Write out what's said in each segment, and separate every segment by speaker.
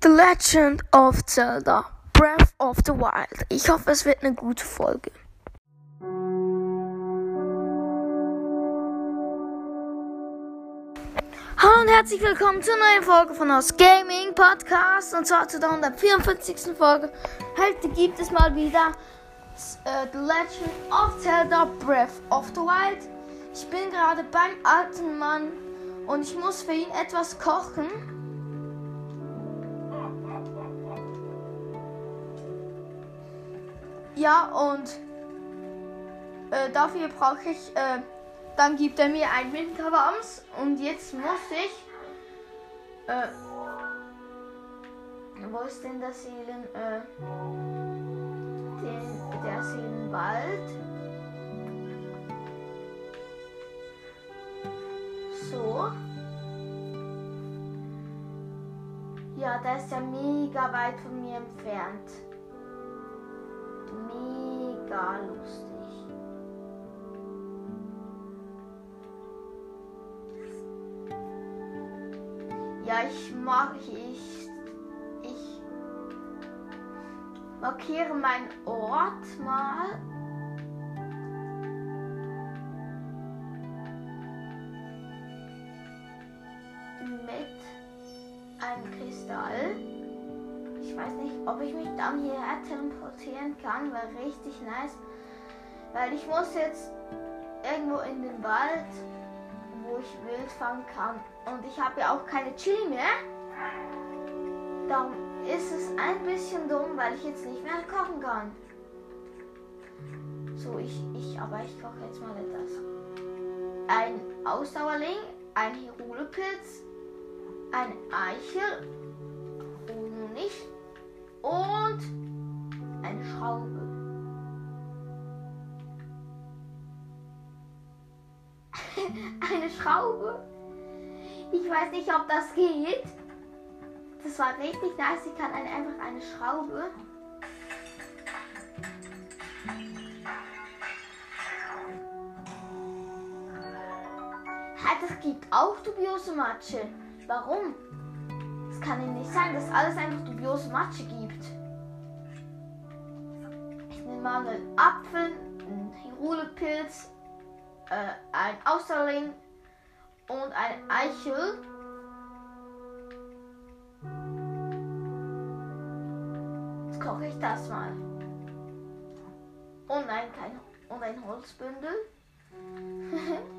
Speaker 1: The Legend of Zelda Breath of the Wild. Ich hoffe, es wird eine gute Folge. Hallo und herzlich willkommen zur neuen Folge von Aus Gaming Podcast und zwar zu der 154. Folge. Heute gibt es mal wieder äh, The Legend of Zelda Breath of the Wild. Ich bin gerade beim alten Mann und ich muss für ihn etwas kochen. Ja, und äh, dafür brauche ich, äh, dann gibt er mir ein Winterwams und jetzt muss ich, äh, wo ist denn der Seelen, äh, den, der Seelenwald? So. Ja, der ist ja mega weit von mir entfernt mega lustig. Ja, ich mag ich. Ich markiere meinen Ort mal. Mit einem Kristall. Weiß nicht, ob ich mich dann hierher teleportieren kann, wäre richtig nice. Weil ich muss jetzt irgendwo in den Wald, wo ich Wild fangen kann. Und ich habe ja auch keine Chili mehr. Darum ist es ein bisschen dumm, weil ich jetzt nicht mehr kochen kann. So, ich, ich, aber ich koche jetzt mal etwas. Ein Ausdauerling, ein Hirulepilz, ein Eichel, Honig und eine Schraube. eine Schraube? Ich weiß nicht, ob das geht. Das war richtig nice. Ich kann einfach eine Schraube. Das gibt auch dubiose Matsche. Warum? Kann ja nicht sein, dass alles einfach dubiose Matsche gibt. Ich nehme mal einen Apfel, einen Hirulepilz, äh, ein Austerling und eine Eichel. Jetzt koche ich das mal. Und ein, und ein Holzbündel.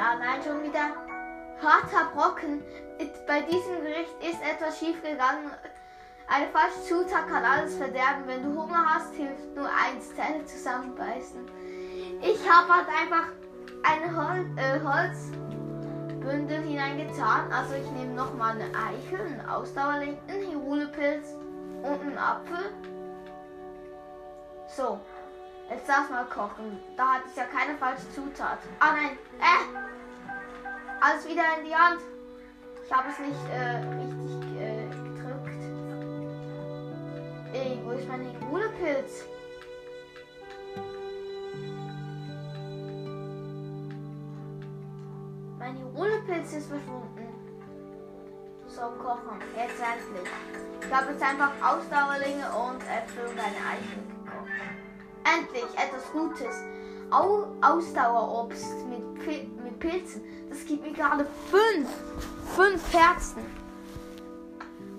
Speaker 1: Ja, nein, schon wieder harter Brocken. Bei diesem Gericht ist etwas schief gegangen. Eine falsche Zutat kann alles verderben. Wenn du Hunger hast, hilft nur eins, Zähne zusammenbeißen. Ich habe halt einfach ein Hol äh, Holzbündel hineingetan. Also ich nehme nochmal eine Eichel, einen Ausdauerling, einen Hirulepilz und einen Apfel. So, Jetzt lass mal kochen. Da hat es ja keine falsche Zutat. Ah nein. Äh! Alles wieder in die Hand. Ich habe es nicht äh, richtig äh, gedrückt. Ey, wo ist mein Hirulepilz? Mein Hirulepilz ist verschwunden. So, kochen. Jetzt endlich. Ich habe jetzt einfach Ausdauerlinge und Äpfel und eine Eichel gekocht. Endlich etwas Gutes. Au Ausdauerobst mit, Pil mit Pilzen. Das gibt mir gerade fünf. Fünf Herzen.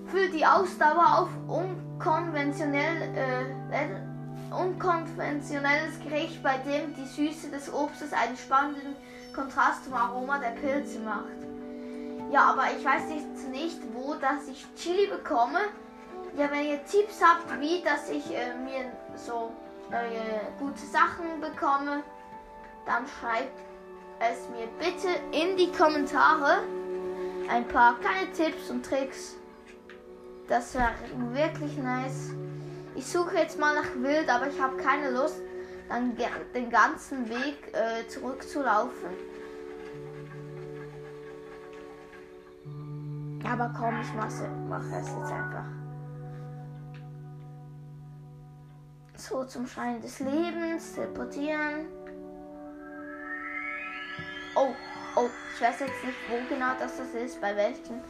Speaker 1: Für die Ausdauer auf unkonventionell, äh, unkonventionelles Gericht, bei dem die Süße des Obstes einen spannenden Kontrast zum Aroma der Pilze macht. Ja, aber ich weiß jetzt nicht, wo dass ich Chili bekomme. Ja, wenn ihr Tipps habt, wie dass ich äh, mir so neue gute Sachen bekomme, dann schreibt es mir bitte in die Kommentare ein paar kleine Tipps und Tricks. Das wäre wirklich nice. Ich suche jetzt mal nach Wild, aber ich habe keine Lust, dann den ganzen Weg äh, zurückzulaufen. Aber komm, ich mache es jetzt einfach. So zum Schein des Lebens teleportieren. Oh, oh, ich weiß jetzt nicht, wo genau das, ist, bei welchen.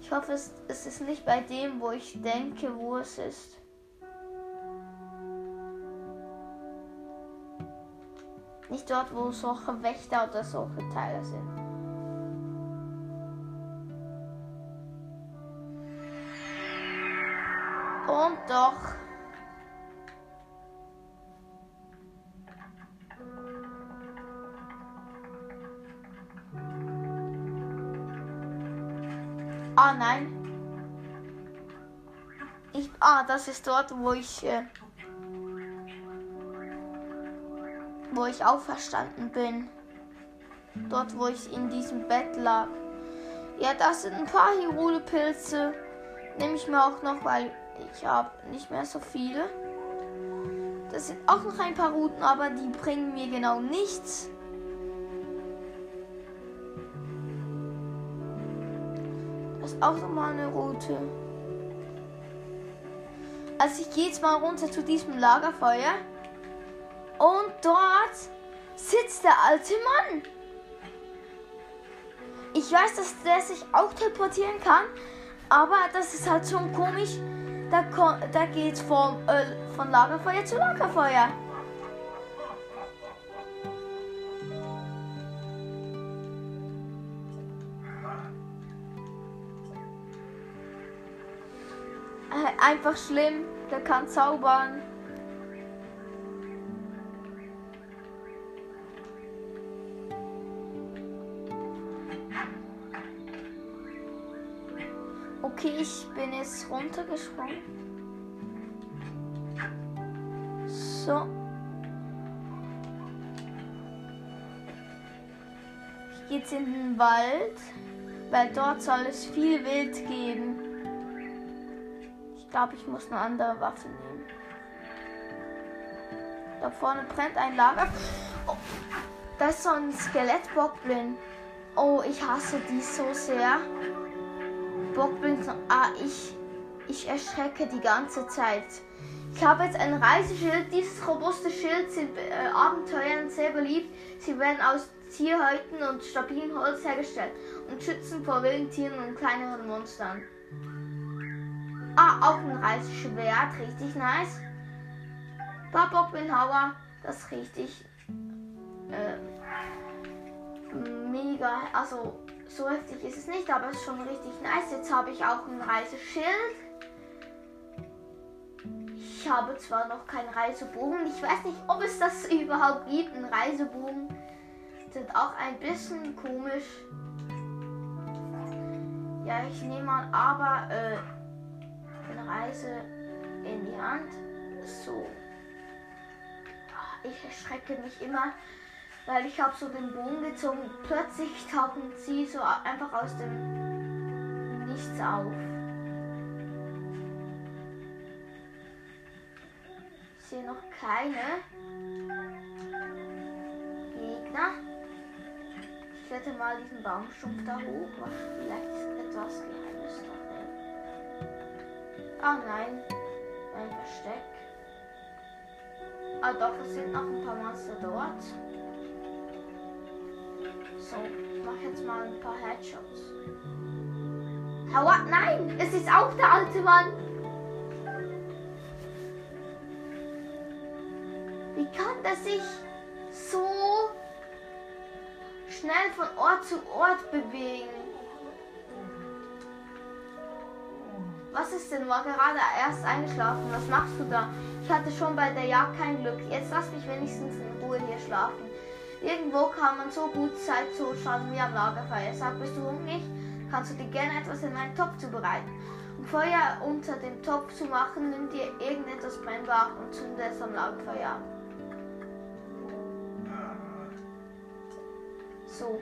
Speaker 1: Ich hoffe, es, es ist nicht bei dem, wo ich denke, wo es ist. Nicht dort, wo solche Wächter oder solche Teile sind. Das ist dort, wo ich, äh, wo ich auferstanden bin. Dort, wo ich in diesem Bett lag. Ja, das sind ein paar Hirule-Pilze. Nehme ich mir auch noch, weil ich habe nicht mehr so viele. Das sind auch noch ein paar Routen, aber die bringen mir genau nichts. Das ist auch nochmal eine Route. Also ich gehe jetzt mal runter zu diesem Lagerfeuer. Und dort sitzt der alte Mann. Ich weiß, dass der sich auch teleportieren kann, aber das ist halt schon komisch. Da, da geht vom, äh, von Lagerfeuer zu Lagerfeuer. Einfach schlimm. Der kann zaubern. Okay, ich bin jetzt runtergesprungen. So. Ich gehe jetzt in den Wald, weil dort soll es viel Wild geben. Ich glaube, ich muss eine andere Waffe nehmen. Da vorne brennt ein Lager. Oh, da ist so ein Skelettbockblin. Oh, ich hasse die so sehr. Bockblins. Ah, ich, ich erschrecke die ganze Zeit. Ich habe jetzt ein Reiseschild. Dieses robuste Schild sind äh, Abenteuern sehr beliebt. Sie werden aus Tierhäuten und stabilem Holz hergestellt und schützen vor wilden Tieren und kleineren Monstern. Ah, auch ein Reisschwert. Richtig nice. Bockblin-Hauer. Das ist richtig äh, mega. Also so heftig ist es nicht, aber es ist schon richtig nice. Jetzt habe ich auch ein Reiseschild. Ich habe zwar noch keinen Reisebogen. Ich weiß nicht, ob es das überhaupt gibt, ein Reisebogen. Sind auch ein bisschen komisch. Ja, ich nehme mal aber äh, Reise in die Hand. So. Ich erschrecke mich immer weil ich habe so den Bogen gezogen. Plötzlich tauchen sie so einfach aus dem Nichts auf. Ich sehe noch keine Gegner. Ich kletter mal diesen Baumstumpf da hoch. Was vielleicht etwas Geheimnis drin. Ah nein, ein Versteck. Ah doch, es sind noch ein paar Monster dort. So, ich mache jetzt mal ein paar Headshots. Hau ab! Nein! Es ist auch der alte Mann! Wie kann der sich so schnell von Ort zu Ort bewegen? Was ist denn? War gerade erst eingeschlafen. Was machst du da? Ich hatte schon bei der Jagd kein Glück. Jetzt lass mich wenigstens in Ruhe hier schlafen. Irgendwo kann man so gut Zeit zuschauen wie am Lagerfeuer. Sag, bist du hungrig? Kannst du dir gerne etwas in meinen Topf zubereiten. Um Feuer unter dem Topf zu machen, nimm dir irgendetwas brennbar und zünde es am Lagerfeuer. So,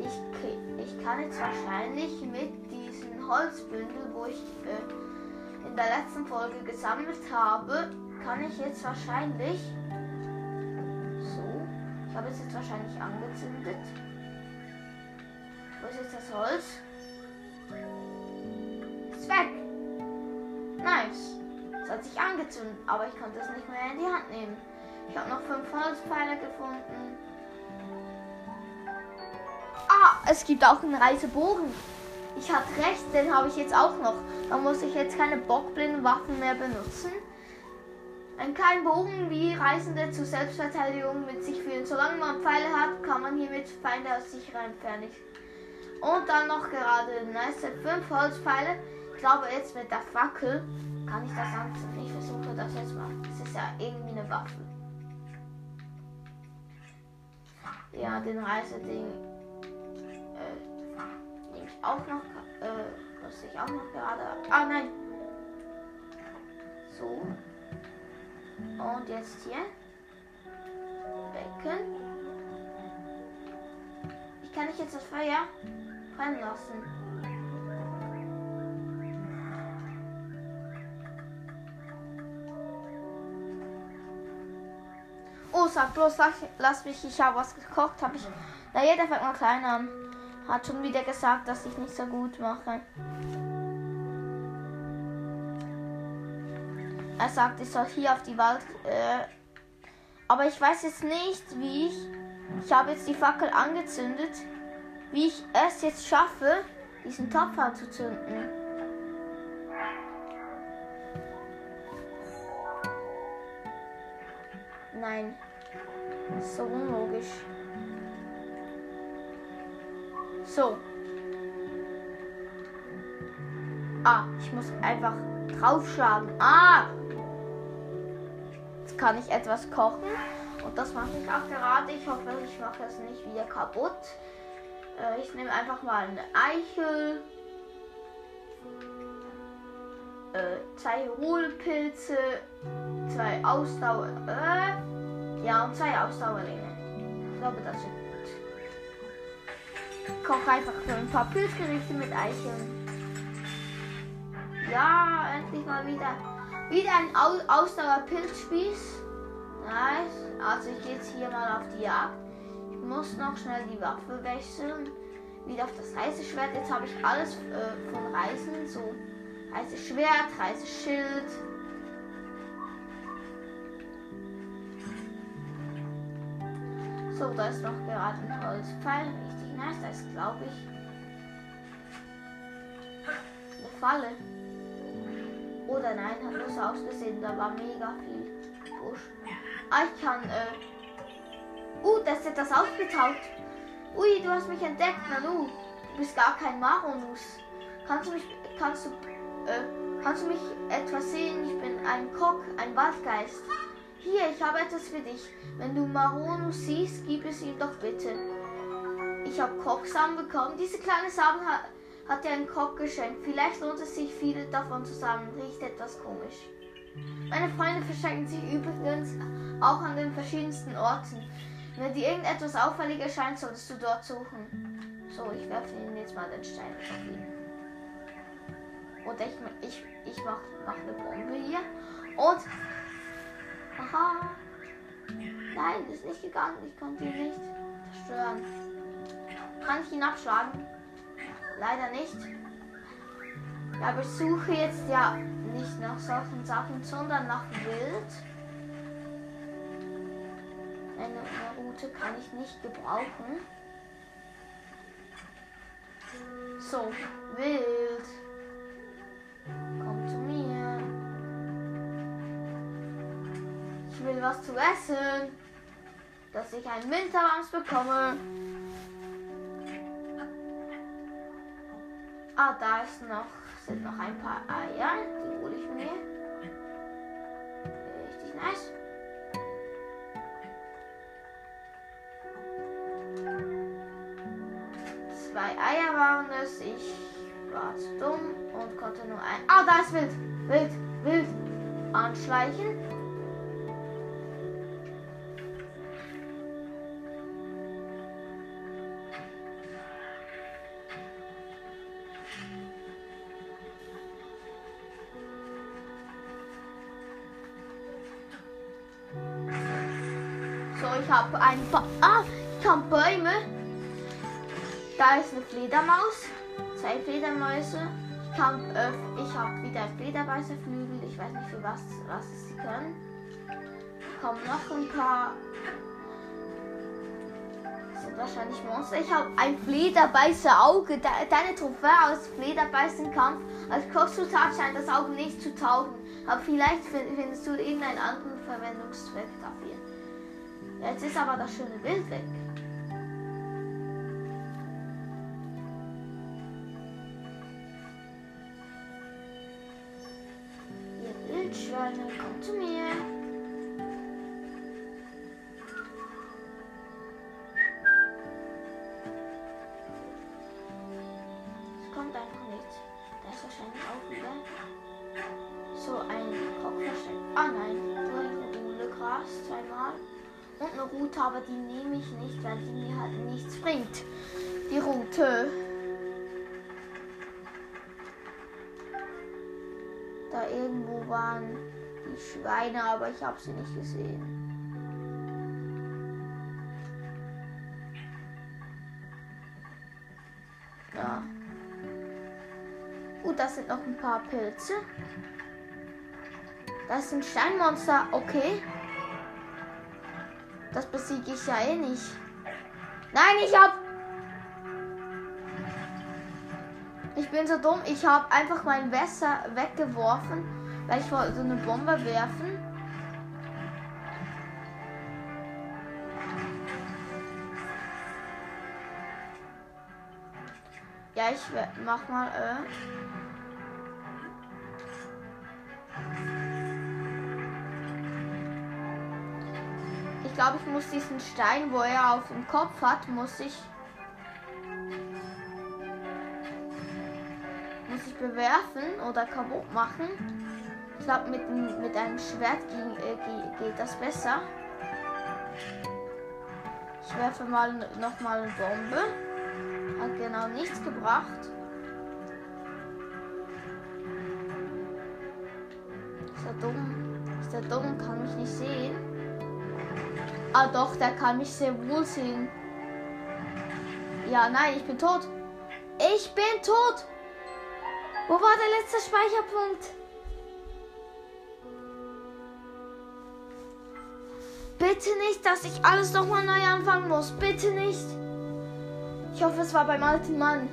Speaker 1: ich, ich kann jetzt wahrscheinlich mit Holzbündel, wo ich äh, in der letzten Folge gesammelt habe, kann ich jetzt wahrscheinlich ich habe es jetzt wahrscheinlich angezündet. Wo ist jetzt das Holz? Ist weg. Nice. Es hat sich angezündet, aber ich konnte es nicht mehr in die Hand nehmen. Ich habe noch fünf Holzpfeiler gefunden. Ah, es gibt auch einen Reisebogen. Ich hatte recht, den habe ich jetzt auch noch. Da muss ich jetzt keine Bockblindenwaffen mehr benutzen. Ein kleiner Bogen, wie Reisende zur Selbstverteidigung mit sich führen. Solange man Pfeile hat, kann man hiermit Feinde aus sicherer Entfernung. Und dann noch gerade nice 5 Holzpfeile. Ich glaube jetzt mit der Fackel kann ich das anziehen. Ich versuche das jetzt mal. Es ist ja irgendwie eine Waffe. Ja, den Reiseding äh, auch noch. Äh, muss ich auch noch gerade. Ah nein. So. Und jetzt hier. Becken. Ich kann nicht jetzt das Feuer brennen lassen. Oh, sag bloß, lass, lass mich, ich habe was gekocht, habe ich. Na, jeder fängt mal klein an. Hat schon wieder gesagt, dass ich nicht so gut mache. Er sagt, ich soll hier auf die Wald. Äh, aber ich weiß jetzt nicht, wie ich. Ich habe jetzt die Fackel angezündet. Wie ich es jetzt schaffe, diesen Topf anzuzünden. Nein. Das ist so unlogisch. So. Ah, ich muss einfach draufschlagen. Ah! Jetzt kann ich etwas kochen. Und das mache ich auch gerade. Ich hoffe, ich mache es nicht wieder kaputt. Äh, ich nehme einfach mal eine Eichel. Äh, zwei Hohlpilze. Zwei Ausdauer. Äh, ja, und zwei Ausdauerlinge. Ich glaube, das wird koche einfach so ein paar Pilzgerichte mit Eicheln. Ja, endlich mal wieder. Wieder ein Au Ausdauer-Pilzspieß. Nice. Also ich gehe jetzt hier mal auf die Jagd. Ich muss noch schnell die Waffe wechseln. Wieder auf das Reiseschwert. Jetzt habe ich alles äh, von Reisen. So Reiseschwert, Reiseschild. So, da ist noch gerade ein Holzpfeil. Richtig nice. Da ist, glaube ich, eine Falle. Oder nein, hat nur so ausgesehen. Da war mega viel Busch. Ah, ich kann, äh. Uh, da ist etwas aufgetaucht. Ui, du hast mich entdeckt, Nanu. Du bist gar kein Maronus. Kannst du mich, kannst du, äh, kannst du mich etwas sehen? Ich bin ein Kock, ein Waldgeist. Hier, ich habe etwas für dich. Wenn du Maronus siehst, gib es ihm doch bitte. Ich habe Kocksamen bekommen. Diese kleine Samen hat, hat dir ein Kock geschenkt. Vielleicht lohnt es sich, viele davon zu sammeln. Riecht etwas komisch. Meine Freunde verschenken sich übrigens auch an den verschiedensten Orten. Wenn dir irgendetwas auffällig erscheint, solltest du dort suchen. So, ich werfe ihnen jetzt mal den Stein auf ihn. Oder ich, ich, ich mach, mach eine Bombe hier. Und. Aha. Nein, ist nicht gegangen. Ich konnte ihn nicht zerstören. Kann ich ihn abschlagen? Leider nicht. Ja, aber ich suche jetzt ja nicht nach solchen Sachen, sondern nach Wild. Eine, eine Route kann ich nicht gebrauchen. So, Wild. Komm zu mir. Ich will was zu essen. Dass ich einen Winterwams bekomme. Ah, da ist noch, sind noch ein paar Eier. Die hole ich mir. Richtig nice. Zwei Eier waren es. Ich war zu dumm und konnte nur ein. Ah, da ist Wild. Wild, Wild. Anschleichen. Ein paar. Ah, ich habe Bäume. Da ist eine Fledermaus. Zwei Fledermäuse. Ich, kann, äh, ich habe wieder Fledermäuseflügel. Ich weiß nicht für was, was sie können. Kommen noch ein paar. Das sind wahrscheinlich Monster. Ich habe ein Flederbeißer Auge. De deine Trophäe aus Flederbeißen Kampf. Als Kochzutat scheint das Auge nicht zu taugen. Aber vielleicht findest du irgendeinen anderen Verwendungszweck. Jetzt ist aber das schöne Bild weg. Ihr Wildschweine, kommt zu mir. Waren die Schweine, aber ich habe sie nicht gesehen. Ja. Gut, das sind noch ein paar Pilze. Das sind Steinmonster, okay. Das besiege ich ja eh nicht. Nein, ich hab. Ich bin so dumm. Ich habe einfach mein Messer weggeworfen, weil ich wollte so eine Bombe werfen. Ja, ich mach mal. Äh Ich glaube, ich muss diesen Stein, wo er auf dem Kopf hat, muss ich muss ich bewerfen oder kaputt machen. Ich glaube, mit, mit einem Schwert ging, äh, geht das besser. Ich werfe mal noch mal eine Bombe. Hat genau nichts gebracht. Ist er dumm? Ist er dumm? Kann mich nicht sehen. Ah doch, der kann mich sehr wohl sehen. Ja, nein, ich bin tot. Ich bin tot. Wo war der letzte Speicherpunkt? Bitte nicht, dass ich alles nochmal neu anfangen muss. Bitte nicht. Ich hoffe, es war beim alten Mann.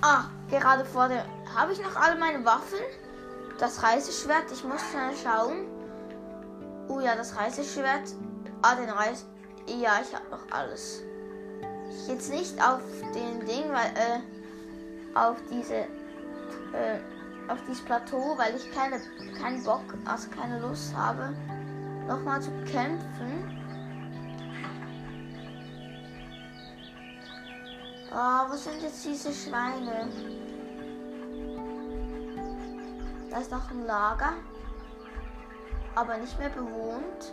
Speaker 1: Ah, gerade vor der habe ich noch alle meine Waffen? Das Reiseschwert, ich muss schnell schauen. Oh ja, das Reiseschwert. Ah, den Reis. Ja, ich habe noch alles. Ich jetzt nicht auf den Ding, weil äh, auf diese äh, auf dieses Plateau, weil ich keine keinen Bock, also keine Lust habe, nochmal zu kämpfen. Oh, wo sind jetzt diese Schweine? Da ist noch ein Lager, aber nicht mehr bewohnt.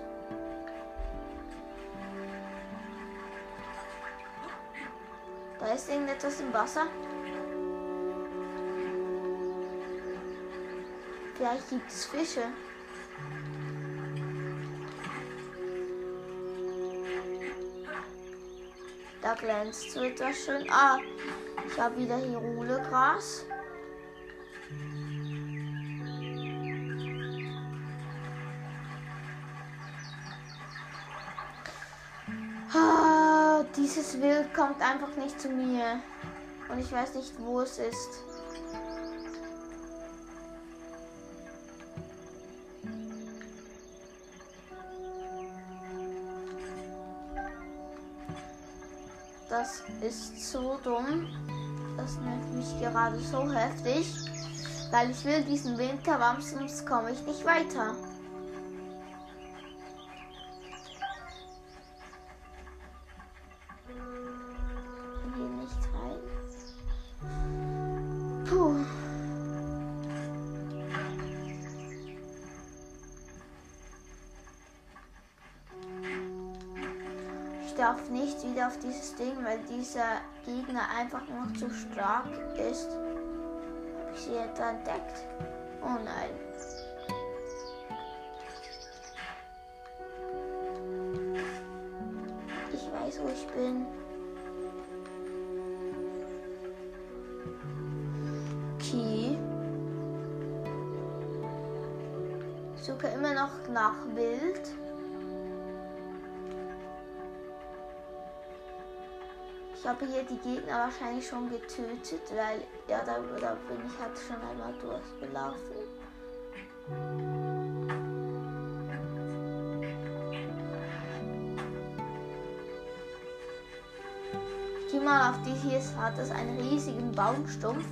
Speaker 1: Da ist irgendetwas im Wasser. Vielleicht gibt es Fische. Da glänzt so etwas schön. Ah, ich habe wieder hier Ruhlegras. dieses Wild kommt einfach nicht zu mir. Und ich weiß nicht, wo es ist. Das ist so dumm. Das nervt mich gerade so heftig. Weil ich will diesen Winter, sonst komme ich nicht weiter. Darf nicht wieder auf dieses Ding, weil dieser Gegner einfach noch zu stark ist. Habe ich sie etwa entdeckt? Oh nein. Ich weiß, wo ich bin. Okay. suche immer noch nach Wild. Ich habe hier die Gegner wahrscheinlich schon getötet, weil ja, da, da bin ich halt schon einmal durchgelaufen. Ich gehe mal auf die hier hat das einen riesigen Baumstumpf.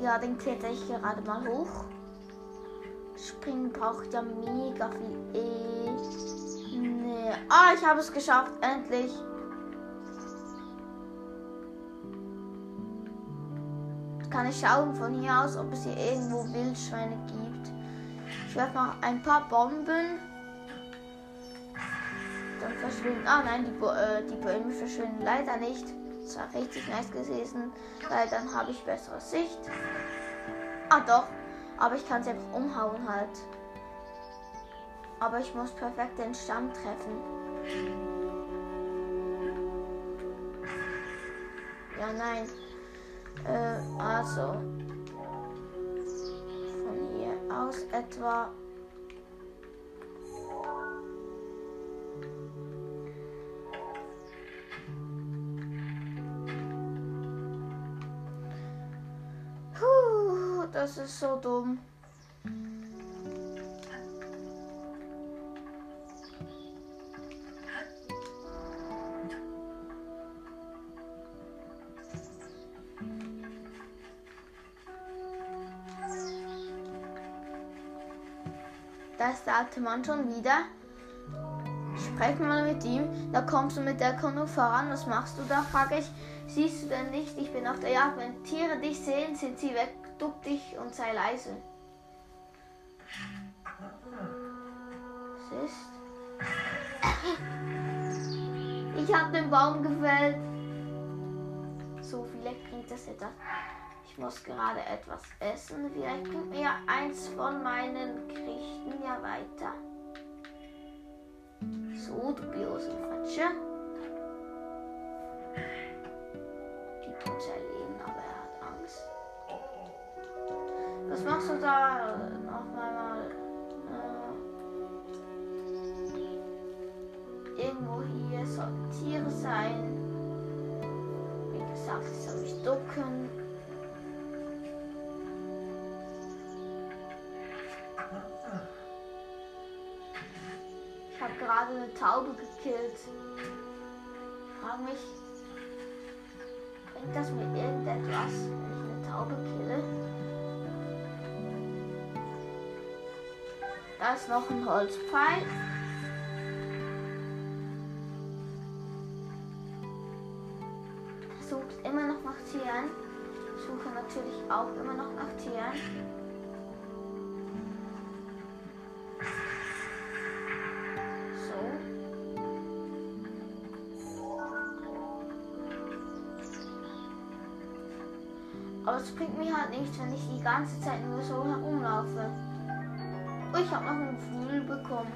Speaker 1: Ja, den kletter ich gerade mal hoch. Springen braucht ja mega viel E. Nee. Ah, ich habe es geschafft, endlich. Kann ich schauen von hier aus, ob es hier irgendwo Wildschweine gibt. Ich werfe noch ein paar Bomben. Dann verschwinden. Ah nein, die, äh, die Bäume verschwinden leider nicht. Das war richtig nice gewesen, weil dann habe ich bessere Sicht. Ah doch, aber ich kann sie einfach umhauen halt. Aber ich muss perfekt den Stamm treffen. Ja, nein. Äh, also. Von hier aus etwa das ist so dumm. Da ist der alte Mann schon wieder. Sprech mal mit ihm. Da kommst du mit der Kanu voran. Was machst du da? frage ich. Siehst du denn nicht? Ich bin auf der Jagd. Wenn Tiere dich sehen, sind sie weg duck dich und sei leise. Was ist? Ich habe den Baum gefällt. So vielleicht bringt das etwas. Ich muss gerade etwas essen. Vielleicht bringt mir eins von meinen Gerichten ja weiter. So, du Biosenfratsche. Da noch mal? Äh, irgendwo hier sollten Tiere sein. Wie gesagt, ich soll mich ducken. Ich habe gerade eine Taube gekillt. Ich frage mich, bringt das mir irgendetwas, wenn ich eine Taube kille? Da ist noch ein Holzpfeil. Sucht immer noch nach Tieren. Suche natürlich auch immer noch nach Tieren. So. Aber es bringt mir halt nichts, wenn ich die ganze Zeit nur so herumlaufe. Oh, ich habe noch ein Gefühl bekommen.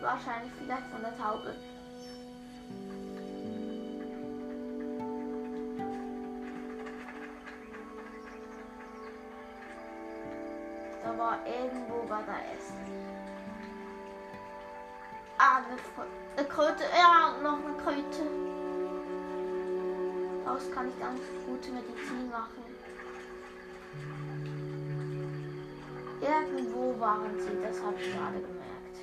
Speaker 1: Wahrscheinlich vielleicht von der Taube. Da war irgendwo bei der Essen. Ah, eine, eine Kröte. Ja, noch eine Kröte. Daraus kann ich ganz gute Medizin machen. Irgendwo waren sie, das habe ich gerade gemerkt.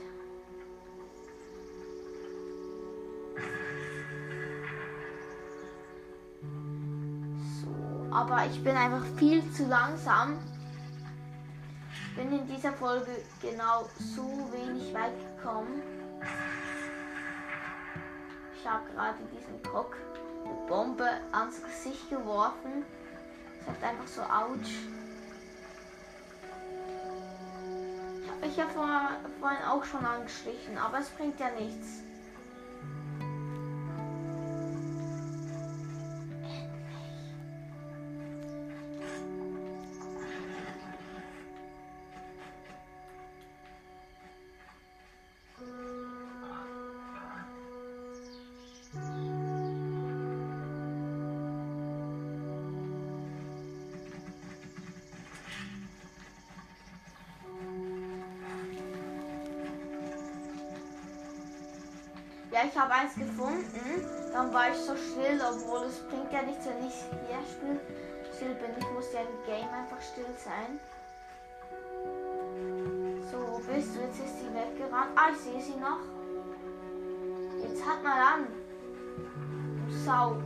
Speaker 1: So, aber ich bin einfach viel zu langsam. Bin in dieser Folge genau so wenig weit gekommen. Ich habe gerade diesen Kock eine Bombe ans Gesicht geworfen. Es hat einfach so ouch. Ich vor, vorhin auch schon angeschlichen, aber es bringt ja nichts. Im Game einfach still sein. So, bist du? Jetzt ist sie weggerannt. Ah, ich sehe sie noch. Jetzt hat mal an. Sau.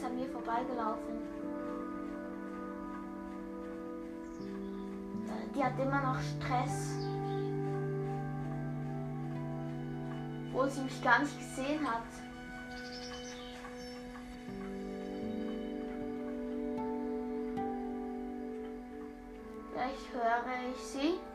Speaker 1: Ist an mir vorbeigelaufen. Die hat immer noch Stress. Obwohl sie mich gar nicht gesehen hat. Vielleicht höre ich sie.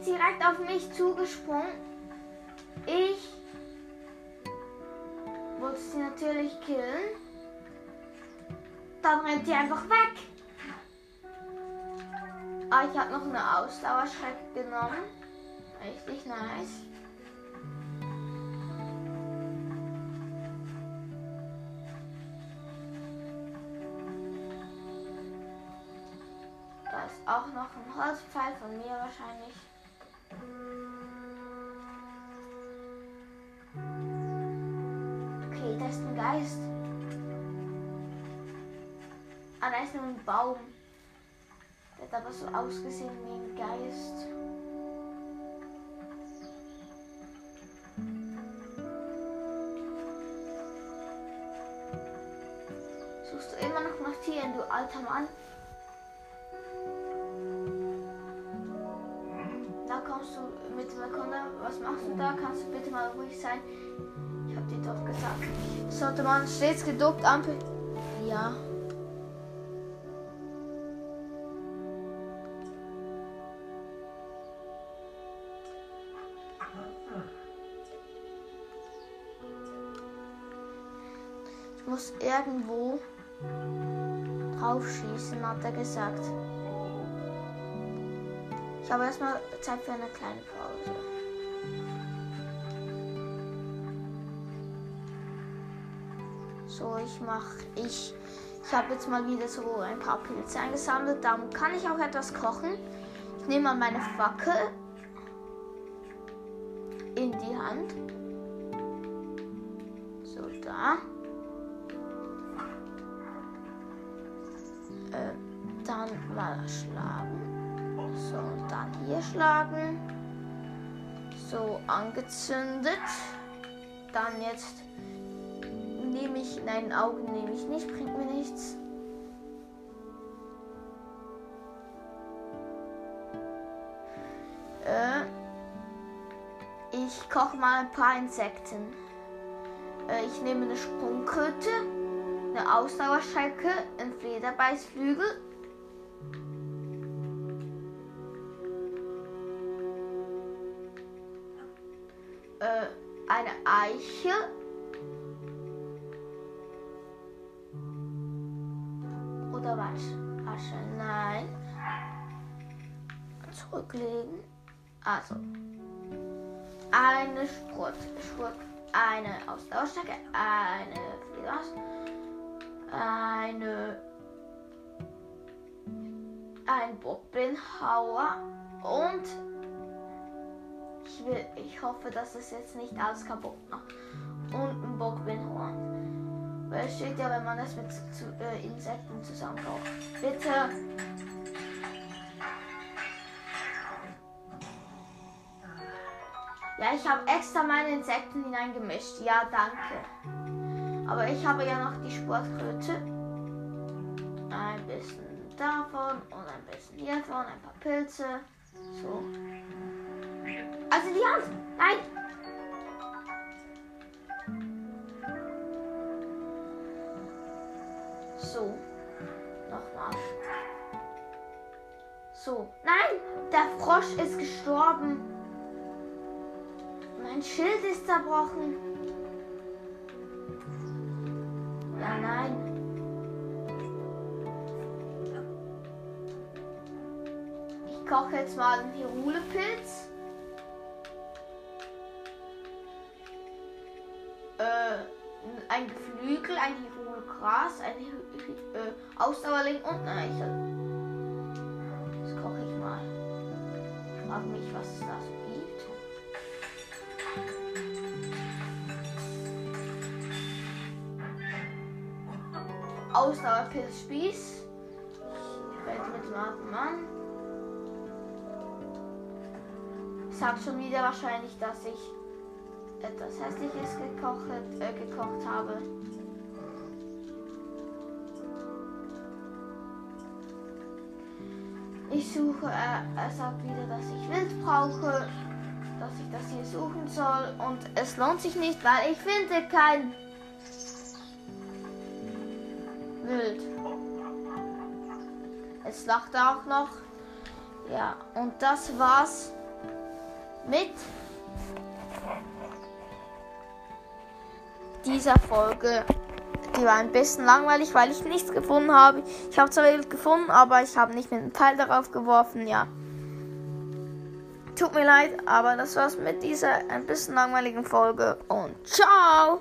Speaker 1: Ist direkt auf mich zugesprungen. Ich wollte sie natürlich killen. Dann rennt sie einfach weg. Ah, ich habe noch eine Ausdauerschrecke genommen. Richtig nice. Da ist auch noch ein Holzpfeil von mir wahrscheinlich. Da nur ein Baum. Der hat aber so ausgesehen wie ein Geist. Suchst du immer noch nach Tieren, du alter Mann? Da kommst du mit Erkunder. Was machst du da? Kannst du bitte mal ruhig sein? Ich hab dir doch gesagt. Sollte man stets geduckt Ampel. Ja. Ich muss irgendwo drauf schießen, hat er gesagt. Ich habe erstmal Zeit für eine kleine Pause. So, ich mache ich. Ich habe jetzt mal wieder so ein paar Pilze eingesammelt. Dann kann ich auch etwas kochen. Ich nehme mal meine Fackel in die Hand. So, da. Mal schlagen. So, und dann hier schlagen. So, angezündet. Dann jetzt nehme ich, nein, Augen nehme ich nicht, bringt mir nichts. Äh, ich koche mal ein paar Insekten. Äh, ich nehme eine Sprungkröte, eine Ausdauerschrecke, ein Flederbeißflügel. Eiche. Oder was? Asche? Nein. Zurücklegen. Also. Eine Sprut, Sprut, eine Ausdauerstärke, eine Fledermaus, eine ein Bockblinhauer und ich will, ich hoffe, dass es jetzt nicht alles kaputt macht. Und ein Bockbinhorn. Weil es steht ja, wenn man das mit zu, äh, Insekten zusammenbaut. Bitte. Ja, ich habe extra meine Insekten hineingemischt. Ja, danke. Aber ich habe ja noch die Sportkröte. Ein bisschen davon und ein bisschen hiervon, ein paar Pilze. So. Also die Hand. Nein. So. Nochmal. So. Nein, der Frosch ist gestorben. Mein Schild ist zerbrochen. Ja, nein. Ich koche jetzt mal einen Hirulepilz. Ein Geflügel, ein Hirulgras, ein äh, Ausdauerling und ein Eichel. Das koche ich mal. Ich frage mich, was es da so gibt. Ausdauerpilzspieß. Ich rede mit dem alten Mann. Ich sag schon wieder wahrscheinlich, dass ich etwas Hässliches gekocht, äh, gekocht habe. Ich suche, äh, er sagt wieder, dass ich Wild brauche, dass ich das hier suchen soll und es lohnt sich nicht, weil ich finde kein Wild. Es lacht auch noch. Ja, und das war's mit dieser Folge. Die war ein bisschen langweilig, weil ich nichts gefunden habe. Ich habe zwar Wild gefunden, aber ich habe nicht mit dem Pfeil darauf geworfen. Ja. Tut mir leid, aber das war's mit dieser ein bisschen langweiligen Folge und ciao!